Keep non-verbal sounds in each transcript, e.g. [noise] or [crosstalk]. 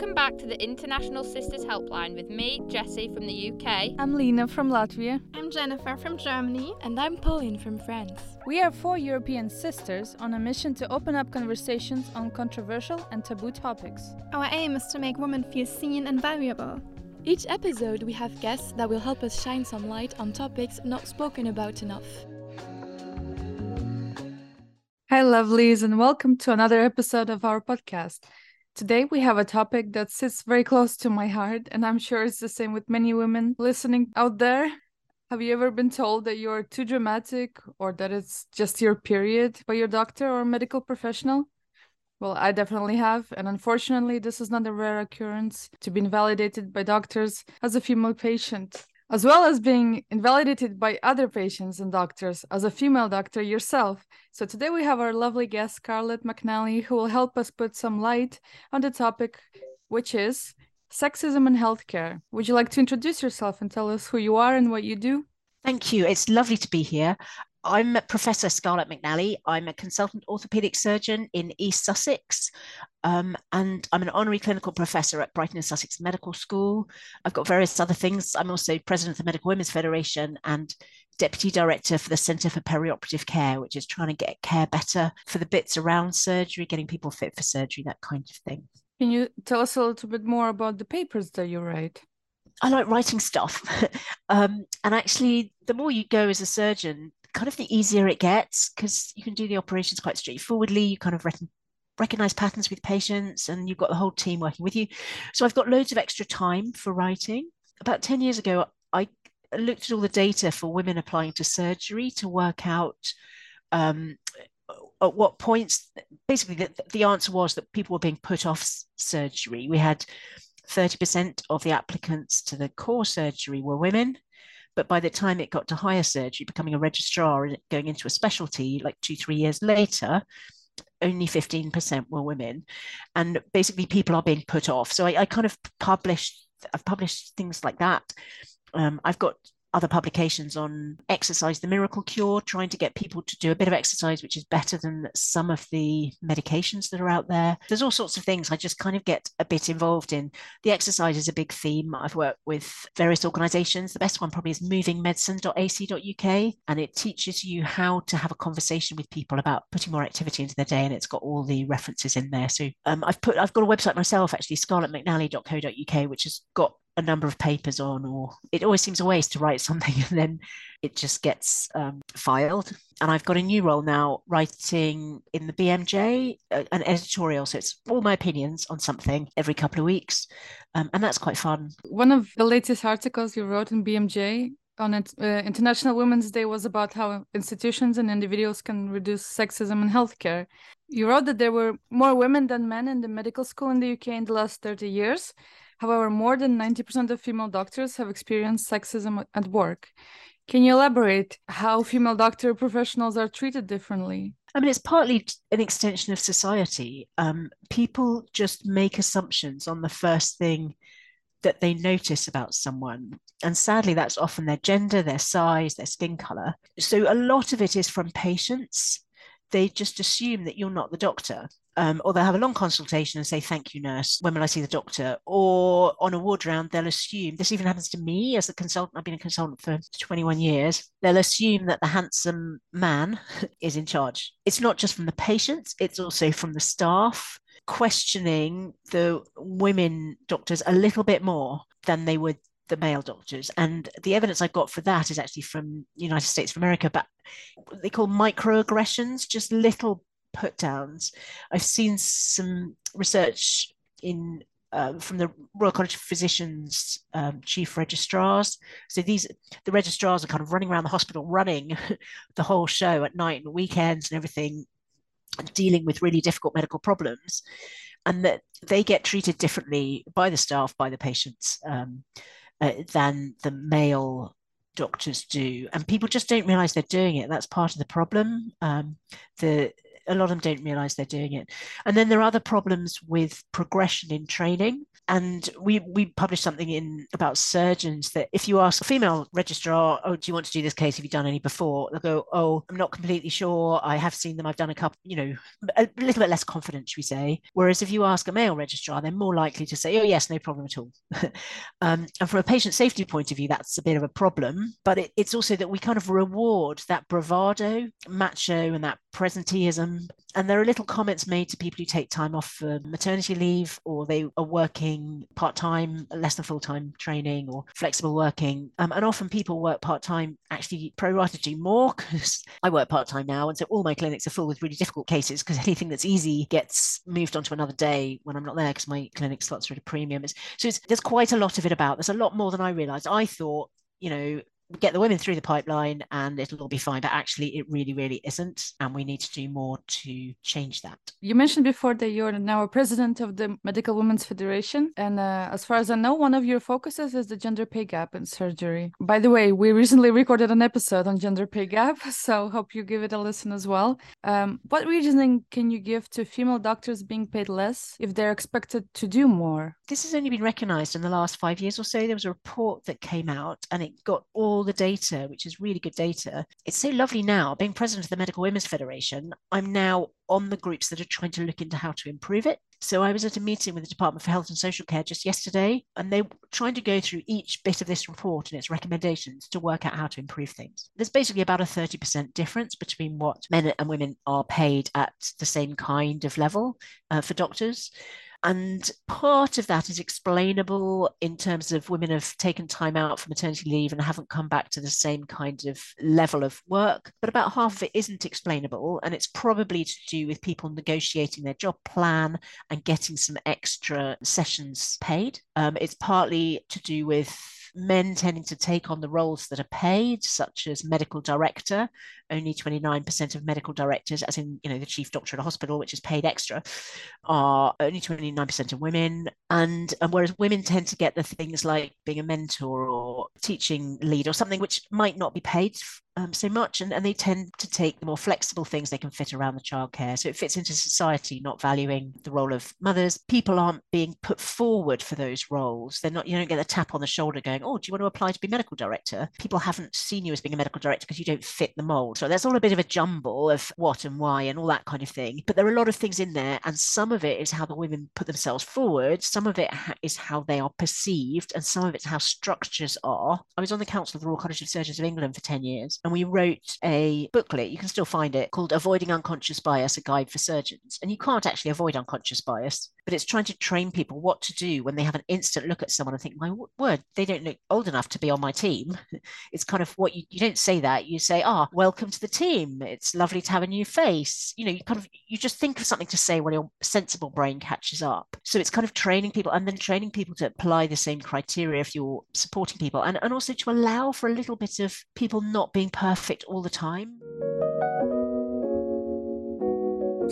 Welcome back to the International Sisters Helpline with me, Jessie from the UK. I'm Lina from Latvia. I'm Jennifer from Germany. And I'm Pauline from France. We are four European sisters on a mission to open up conversations on controversial and taboo topics. Our aim is to make women feel seen and valuable. Each episode, we have guests that will help us shine some light on topics not spoken about enough. Hi, lovelies, and welcome to another episode of our podcast. Today, we have a topic that sits very close to my heart, and I'm sure it's the same with many women listening out there. Have you ever been told that you're too dramatic or that it's just your period by your doctor or medical professional? Well, I definitely have, and unfortunately, this is not a rare occurrence to be invalidated by doctors as a female patient as well as being invalidated by other patients and doctors as a female doctor yourself. So today we have our lovely guest, Scarlett McNally, who will help us put some light on the topic, which is sexism in healthcare. Would you like to introduce yourself and tell us who you are and what you do? Thank you. It's lovely to be here. I'm Professor Scarlett McNally. I'm a consultant orthopaedic surgeon in East Sussex, um, and I'm an honorary clinical professor at Brighton and Sussex Medical School. I've got various other things. I'm also president of the Medical Women's Federation and deputy director for the Centre for Perioperative Care, which is trying to get care better for the bits around surgery, getting people fit for surgery, that kind of thing. Can you tell us a little bit more about the papers that you write? I like writing stuff. [laughs] um, and actually, the more you go as a surgeon, kind of the easier it gets because you can do the operations quite straightforwardly. You kind of recognize patterns with patients and you've got the whole team working with you. So I've got loads of extra time for writing. About 10 years ago, I looked at all the data for women applying to surgery to work out um, at what points, basically, the, the answer was that people were being put off surgery. We had 30% of the applicants to the core surgery were women. But by the time it got to higher surgery, becoming a registrar and going into a specialty, like two, three years later, only 15% were women. And basically, people are being put off. So I, I kind of published, I've published things like that. Um, I've got other publications on exercise, the miracle cure, trying to get people to do a bit of exercise, which is better than some of the medications that are out there. There's all sorts of things I just kind of get a bit involved in. The exercise is a big theme. I've worked with various organizations. The best one probably is movingmedicine.ac.uk, and it teaches you how to have a conversation with people about putting more activity into their day, and it's got all the references in there. So um, I've put I've got a website myself actually, scarlettmcnally.co.uk, which has got a number of papers on, or it always seems a waste to write [laughs] something and then it just gets um, filed. And I've got a new role now writing in the BMJ, uh, an editorial. So it's all my opinions on something every couple of weeks. Um, and that's quite fun. One of the latest articles you wrote in BMJ on it, uh, International Women's Day was about how institutions and individuals can reduce sexism in healthcare. You wrote that there were more women than men in the medical school in the UK in the last 30 years. However, more than 90% of female doctors have experienced sexism at work. Can you elaborate how female doctor professionals are treated differently? I mean, it's partly an extension of society. Um, people just make assumptions on the first thing that they notice about someone. And sadly, that's often their gender, their size, their skin color. So a lot of it is from patients. They just assume that you're not the doctor um, or they'll have a long consultation and say, Thank you, nurse, when will I see the doctor? Or on a ward round, they'll assume this even happens to me as a consultant. I've been a consultant for 21 years. They'll assume that the handsome man [laughs] is in charge. It's not just from the patients, it's also from the staff questioning the women doctors a little bit more than they would the male doctors. And the evidence I've got for that is actually from United States of America, but they call microaggressions, just little put downs. I've seen some research in uh, from the Royal College of Physicians um, chief registrars. So these the registrars are kind of running around the hospital, running [laughs] the whole show at night and weekends and everything, dealing with really difficult medical problems, and that they get treated differently by the staff, by the patients, um, uh, than the male doctors do, and people just don't realize they're doing it. That's part of the problem. Um, the a lot of them don't realize they're doing it. And then there are other problems with progression in training. And we we published something in about surgeons that if you ask a female registrar, oh, do you want to do this case? Have you done any before? They'll go, oh, I'm not completely sure. I have seen them. I've done a couple, you know, a little bit less confident, should we say. Whereas if you ask a male registrar, they're more likely to say, oh, yes, no problem at all. [laughs] um, and from a patient safety point of view, that's a bit of a problem. But it, it's also that we kind of reward that bravado, macho, and that presenteeism and there are little comments made to people who take time off for maternity leave or they are working part-time less than full-time training or flexible working. Um, and often people work part-time actually pro-rata do more because i work part-time now and so all my clinics are full with really difficult cases because [laughs] anything that's easy gets moved onto another day when i'm not there because my clinic slots are at a premium. So it's, there's quite a lot of it about. There's a lot more than i realized. I thought you know get the women through the pipeline and it'll all be fine. But actually, it really, really isn't. And we need to do more to change that. You mentioned before that you're now a president of the Medical Women's Federation. And uh, as far as I know, one of your focuses is the gender pay gap in surgery. By the way, we recently recorded an episode on gender pay gap. [laughs] So hope you give it a listen as well. Um, what reasoning can you give to female doctors being paid less if they're expected to do more? This has only been recognized in the last five years or so. There was a report that came out and it got all all the data, which is really good data. It's so lovely now, being president of the Medical Women's Federation, I'm now on the groups that are trying to look into how to improve it. So I was at a meeting with the Department for Health and Social Care just yesterday, and they were trying to go through each bit of this report and its recommendations to work out how to improve things. There's basically about a 30% difference between what men and women are paid at the same kind of level uh, for doctors. And part of that is explainable in terms of women have taken time out for maternity leave and haven't come back to the same kind of level of work. But about half of it isn't explainable. And it's probably to do with people negotiating their job plan and getting some extra sessions paid. Um, it's partly to do with men tending to take on the roles that are paid, such as medical director. Only 29% of medical directors, as in you know the chief doctor at a hospital, which is paid extra, are only 29% of women. And, and whereas women tend to get the things like being a mentor or teaching lead or something which might not be paid um, so much. And, and they tend to take the more flexible things. They can fit around the childcare. So it fits into society not valuing the role of mothers. People aren't being put forward for those roles. They're not you don't get a tap on the shoulder going oh do you want to apply to be medical director? People haven't seen you as being a medical director because you don't fit the mold so there's all a bit of a jumble of what and why and all that kind of thing but there are a lot of things in there and some of it is how the women put themselves forward some of it ha- is how they are perceived and some of it's how structures are i was on the council of the royal college of surgeons of england for 10 years and we wrote a booklet, you can still find it, called Avoiding Unconscious Bias, a guide for surgeons. And you can't actually avoid unconscious bias, but it's trying to train people what to do when they have an instant look at someone and think, my word, they don't look old enough to be on my team. [laughs] It's kind of what you, you don't say that. You say, ah, oh, welcome to the team. It's lovely to have a new face. You know, you kind of, you just think of something to say when your sensible brain catches up. So it's kind of training people and then training people to apply the same criteria if you're supporting people and, and also to allow for a little bit of people not being perfect all the time.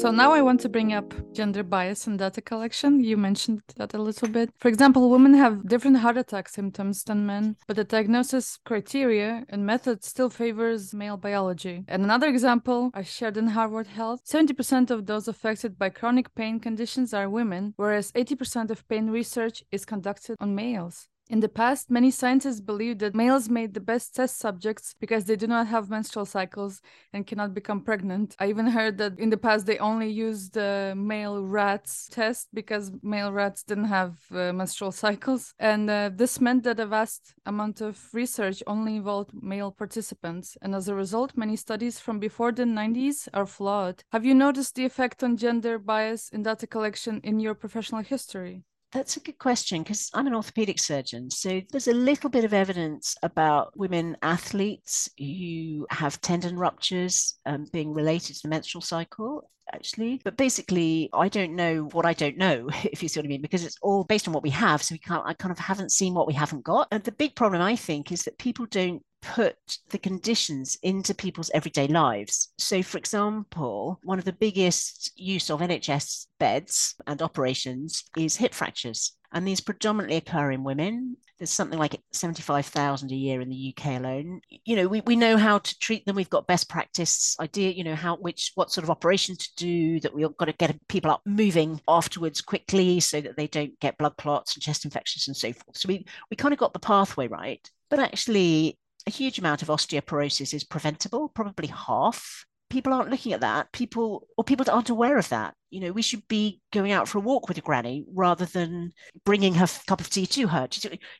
So now I want to bring up gender bias in data collection. You mentioned that a little bit. For example, women have different heart attack symptoms than men, but the diagnosis criteria and method still favors male biology. And another example I shared in Harvard Health 70% of those affected by chronic pain conditions are women, whereas 80% of pain research is conducted on males. In the past, many scientists believed that males made the best test subjects because they do not have menstrual cycles and cannot become pregnant. I even heard that in the past they only used the male rats test because male rats didn't have uh, menstrual [laughs] cycles. And uh, this meant that a vast amount of research only involved male participants. And as a result, many studies from before the 90s are flawed. Have you noticed the effect on gender bias in data collection in your professional history? That's a good question because I'm an orthopedic surgeon. So there's a little bit of evidence about women athletes who have tendon ruptures um, being related to the menstrual cycle actually. But basically, I don't know what I don't know, [laughs] if you see what I mean, because it's all based on what we have. So we can't, I kind of haven't seen what we haven't got. And the big problem, I think, is that people don't put the conditions into people's everyday lives. So, for example, one of the biggest use of NHS beds and operations is hip fractures. And these predominantly occur in women. There's something like 75,000 a year in the UK alone. You know, we, we know how to treat them. We've got best practice idea, you know, how, which, what sort of operation to do that we've got to get people up moving afterwards quickly so that they don't get blood clots and chest infections and so forth. So we, we kind of got the pathway right. But actually, a huge amount of osteoporosis is preventable, probably half. People aren't looking at that. People or people aren't aware of that you know we should be going out for a walk with a granny rather than bringing her cup of tea to her.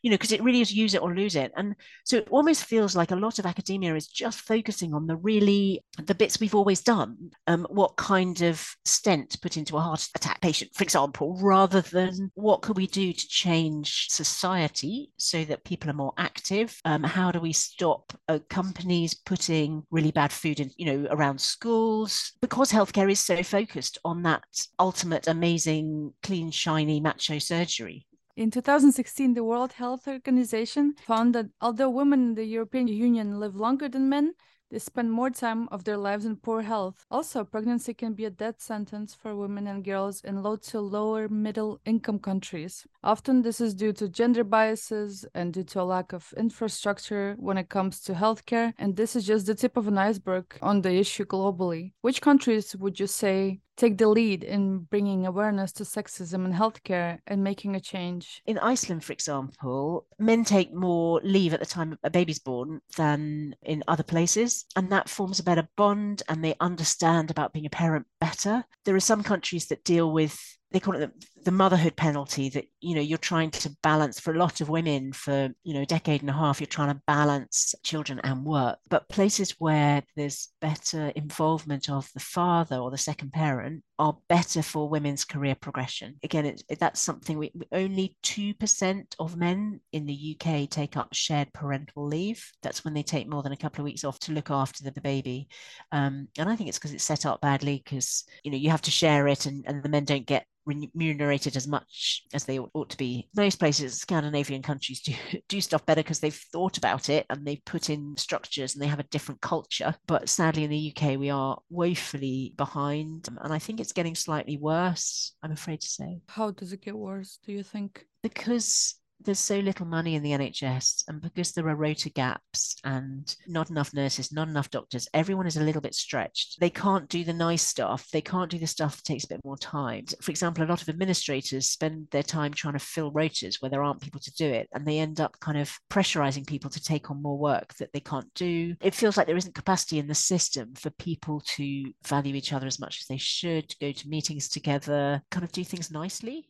You know because it really is use it or lose it. And so it almost feels like a lot of academia is just focusing on the really the bits we've always done um, what kind of stent put into a heart attack patient for example rather than what could we do to change society so that people are more active? Um, how do we stop uh, companies putting really bad food in you know around schools? Because healthcare is so focused on that ultimate amazing, clean, shiny macho surgery. In 2016, the World Health Organization found that although women in the European Union live longer than men, they spend more time of their lives in poor health. Also, pregnancy can be a death sentence for women and girls in low to lower middle income countries. Often, this is due to gender biases and due to a lack of infrastructure when it comes to healthcare. And this is just the tip of an iceberg on the issue globally. Which countries would you say take the lead in bringing awareness to sexism in healthcare and making a change. In Iceland, for example, men take more leave at the time a baby's born than in other places, and that forms a better bond and they understand about being a parent better. There are some countries that deal with they call it the, the, motherhood penalty that you know you're trying to balance for a lot of women for you know a decade and a half you're trying to balance children and work. But places where there's better involvement of the father or the second parent are better for women's career progression. Again it, it, that's something we only 2% of men in the UK take up shared parental leave. That's when they take more than a couple of weeks off to look after the, the baby. Um, and I think it's because it's set up badly because you know you have to share it and, and the men don't get remunerated as much as they ought to be. Most places, Scandinavian countries, do [laughs] do stuff better because they've thought about it and they've put in structures and they have a different culture. But sadly, in the UK, we are woefully behind, um, and I think it's getting slightly worse. I'm afraid to say. How does it get worse? Do you think? Because there's so little money in the NHS, and because there are rota gaps and not enough nurses, not enough doctors, everyone is a little bit stretched. They can't do the nice stuff. They can't do the stuff that takes a bit more time. For example, a lot of administrators spend their time trying to fill rotas where there aren't people to do it, and they end up kind of pressurizing people to take on more work that they can't do. It feels like there isn't capacity in the system for people to value each other as much as they should, go to meetings together, kind of do things nicely.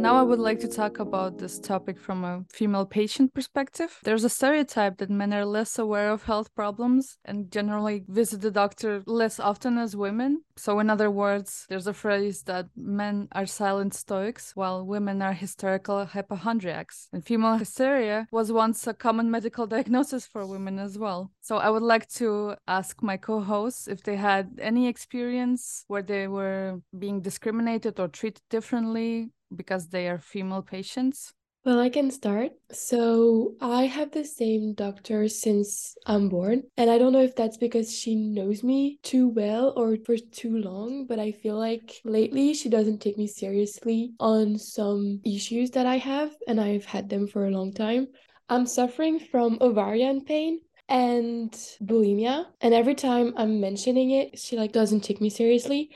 Now, I would like to talk about this topic from a female patient perspective. There's a stereotype that men are less aware of health problems and generally visit the doctor less often as women. So, in other words, there's a phrase that men are silent stoics while women are hysterical hypochondriacs. And female hysteria was once a common medical [laughs] diagnosis for women as well. So, I would like to ask my co hosts if they had any experience where they were being discriminated or treated differently because they are female patients? Well, I can start. So, I have the same doctor since I'm born. And I don't know if that's because she knows me too well or for too long, but I feel like lately she doesn't take me seriously on some issues that I have, and I've had them for a long time. I'm suffering from ovarian pain and bulimia, and every time I'm mentioning it, she like doesn't take me seriously.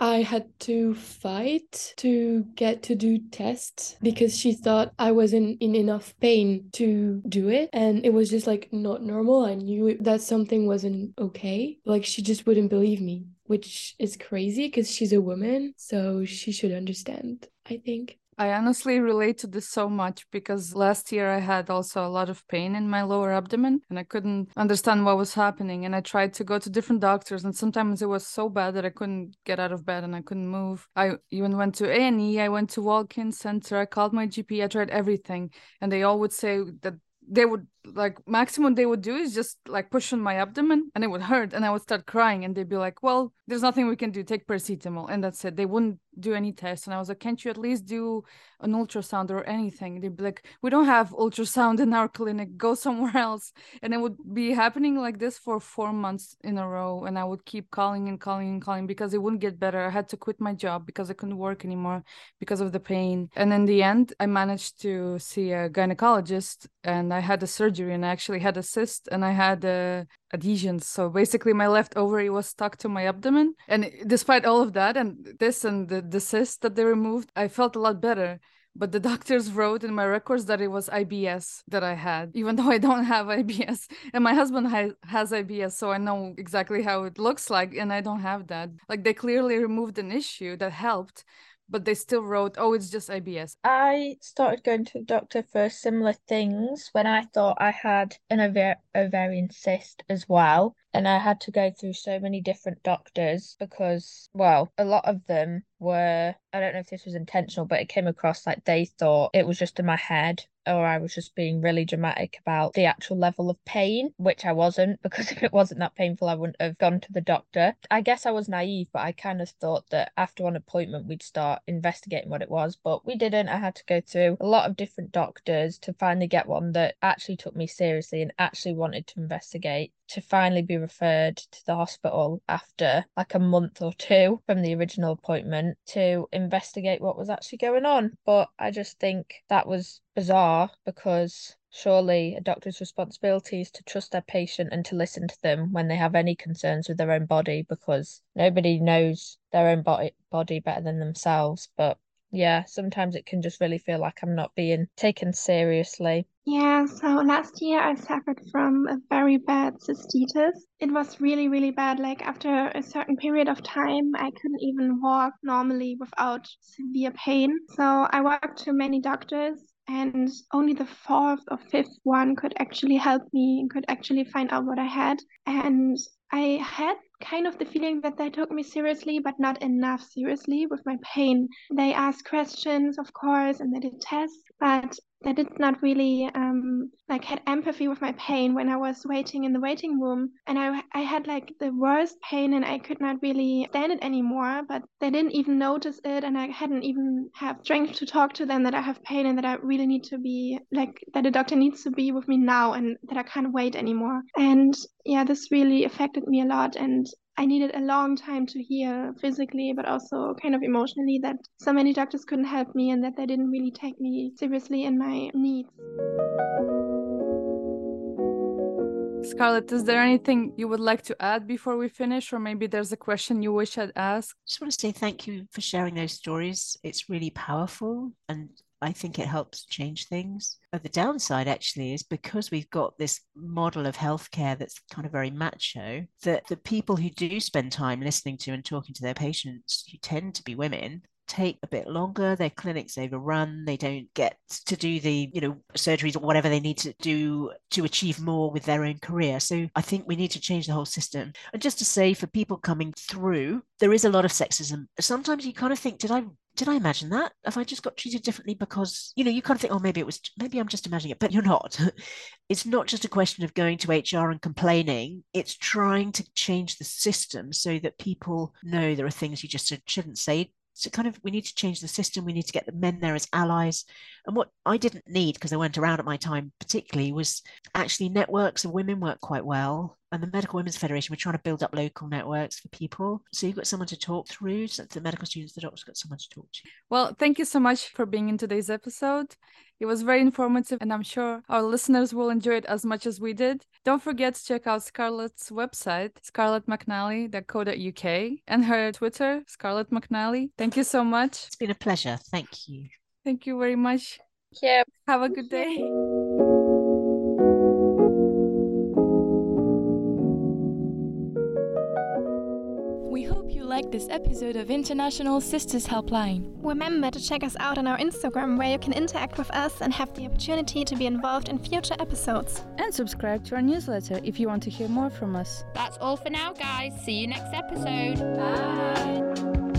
I had to fight to get to do tests because she thought I wasn't in enough pain to do it. And it was just like not normal. I knew that something wasn't okay. Like she just wouldn't believe me, which is crazy because she's a woman. So she should understand, I think. I honestly relate to this so much because last year I had also a lot of pain in my lower abdomen and I couldn't understand what was happening. And I tried to go to different doctors, and sometimes it was so bad that I couldn't get out of bed and I couldn't move. I even went to A&E, I went to walk-in center, I called my GP, I tried everything, and they all would say that they would like maximum they would do is just like push on my abdomen and it would hurt and I would start crying and they'd be like, well, there's nothing we can do. Take paracetamol and that's it. They wouldn't do any tests And I was like, can't you at least do an ultrasound or anything? They'd be like, we don't have ultrasound in our clinic. Go somewhere else. And it would be happening like this for four months in a row. And I would keep calling and calling and calling because it wouldn't get better. I had to quit my job because I couldn't work anymore because of the pain. And in the end, I managed to see a gynecologist and I had a surgery and I actually had a cyst and I had a adhesions. So basically, my left ovary was stuck to my abdomen. And despite all of that and this and the, the cyst that they removed, I felt a lot better. But the [laughs] doctors wrote in my records that it was IBS that I had, even though I don't have [laughs] IBS. And my husband ha- has IBS, so I know exactly how it looks like, and I don't have that. Like they clearly removed an issue that helped, but they still wrote, oh, it's just IBS. I started going to the doctor for similar things when I thought I had an ovar- ovarian cyst as well. And I had to go through so many different doctors because, well, a lot of them were, I don't know if this was intentional, but it came across like they thought it was just in my head or I was just being really dramatic about the actual level of pain, which I wasn't, [laughs] because if it wasn't that painful, I wouldn't have gone to the doctor. I guess I was naive, but I kind of thought that after one appointment, we'd start investigating what it was, but we didn't. I had to go through a lot of different doctors to finally get one that actually took me seriously and actually wanted to investigate to finally be referred to the hospital after like a month or two from the original appointment to investigate what was actually going on. But I just think that was bizarre because surely a doctor's responsibility is to trust their patient and to listen to them when they have any concerns with their own body because nobody knows their own body better than themselves. But yeah, sometimes it can just really feel like I'm not being taken seriously. Yeah, so last year I suffered from a very bad cystitis. It was really, really bad. Like after a certain period of time, I couldn't even walk normally without severe pain. So I walked to many doctors and only the fourth or fifth one could actually help me and could actually find out what I had. And I had kind of the feeling that they took me seriously, but not enough seriously with my pain. They asked questions, of course, and they did tests, but they did not really um, like had empathy with my pain when I was waiting in the waiting room, and I I had like the worst pain, and I could not really stand it anymore. But they didn't even notice it, and I hadn't even have strength to talk to them that I have pain and that I really need to be like that the doctor needs to be with me now, and that I can't wait anymore. And yeah, this really affected me a lot, and I needed a long time to heal physically, but also kind of emotionally that so many doctors couldn't help me and that they didn't really take me seriously in my needs. Scarlett, is there anything you would like to add before we finish, or maybe there's a question you wish I'd asked? Just want to say thank you for sharing those stories. It's really powerful and I think it helps change things. But the downside actually is because we've got this model of healthcare that's kind of very macho, that the people who do spend time listening to and talking to their patients, who tend to be women, take a bit longer their clinics overrun they don't get to do the you know surgeries or whatever they need to do to achieve more with their own career so i think we need to change the whole system and just to say for people coming through there is a lot of sexism sometimes you kind of think did i did I imagine that? Have I just got treated differently because, you know, you kind of think, oh, maybe it was, maybe I'm just imagining it, but you're not. [laughs] it's not just a question of going to HR and complaining. It's trying to change the system so that people know there are things you just shouldn't say so kind of we need to change the system we need to get the men there as allies. And what i didn't need because i weren't around at my time particularly was actually networks of women work quite well. And the medical women's federation we're trying to build up local networks for people. So you've got someone to talk through so the medical students the doctors got someone to talk to. Well thank you so much for being in today's episode it was very informative, and I'm sure our listeners will enjoy it as much as we did. Don't forget to check out Scarlett's website, scarlettmcnally.co.uk, and her Twitter, Scarlett McNally. Thank you so much. It's been a pleasure. Thank you. Thank you very much. Yeah. Have a good day. Hope this episode of International Sisters Helpline. Remember to check us out on our Instagram where you can interact with us and have the opportunity to be involved in future episodes. And subscribe to our newsletter if you want to hear more from us. That's all for now, guys. See you next episode. Bye.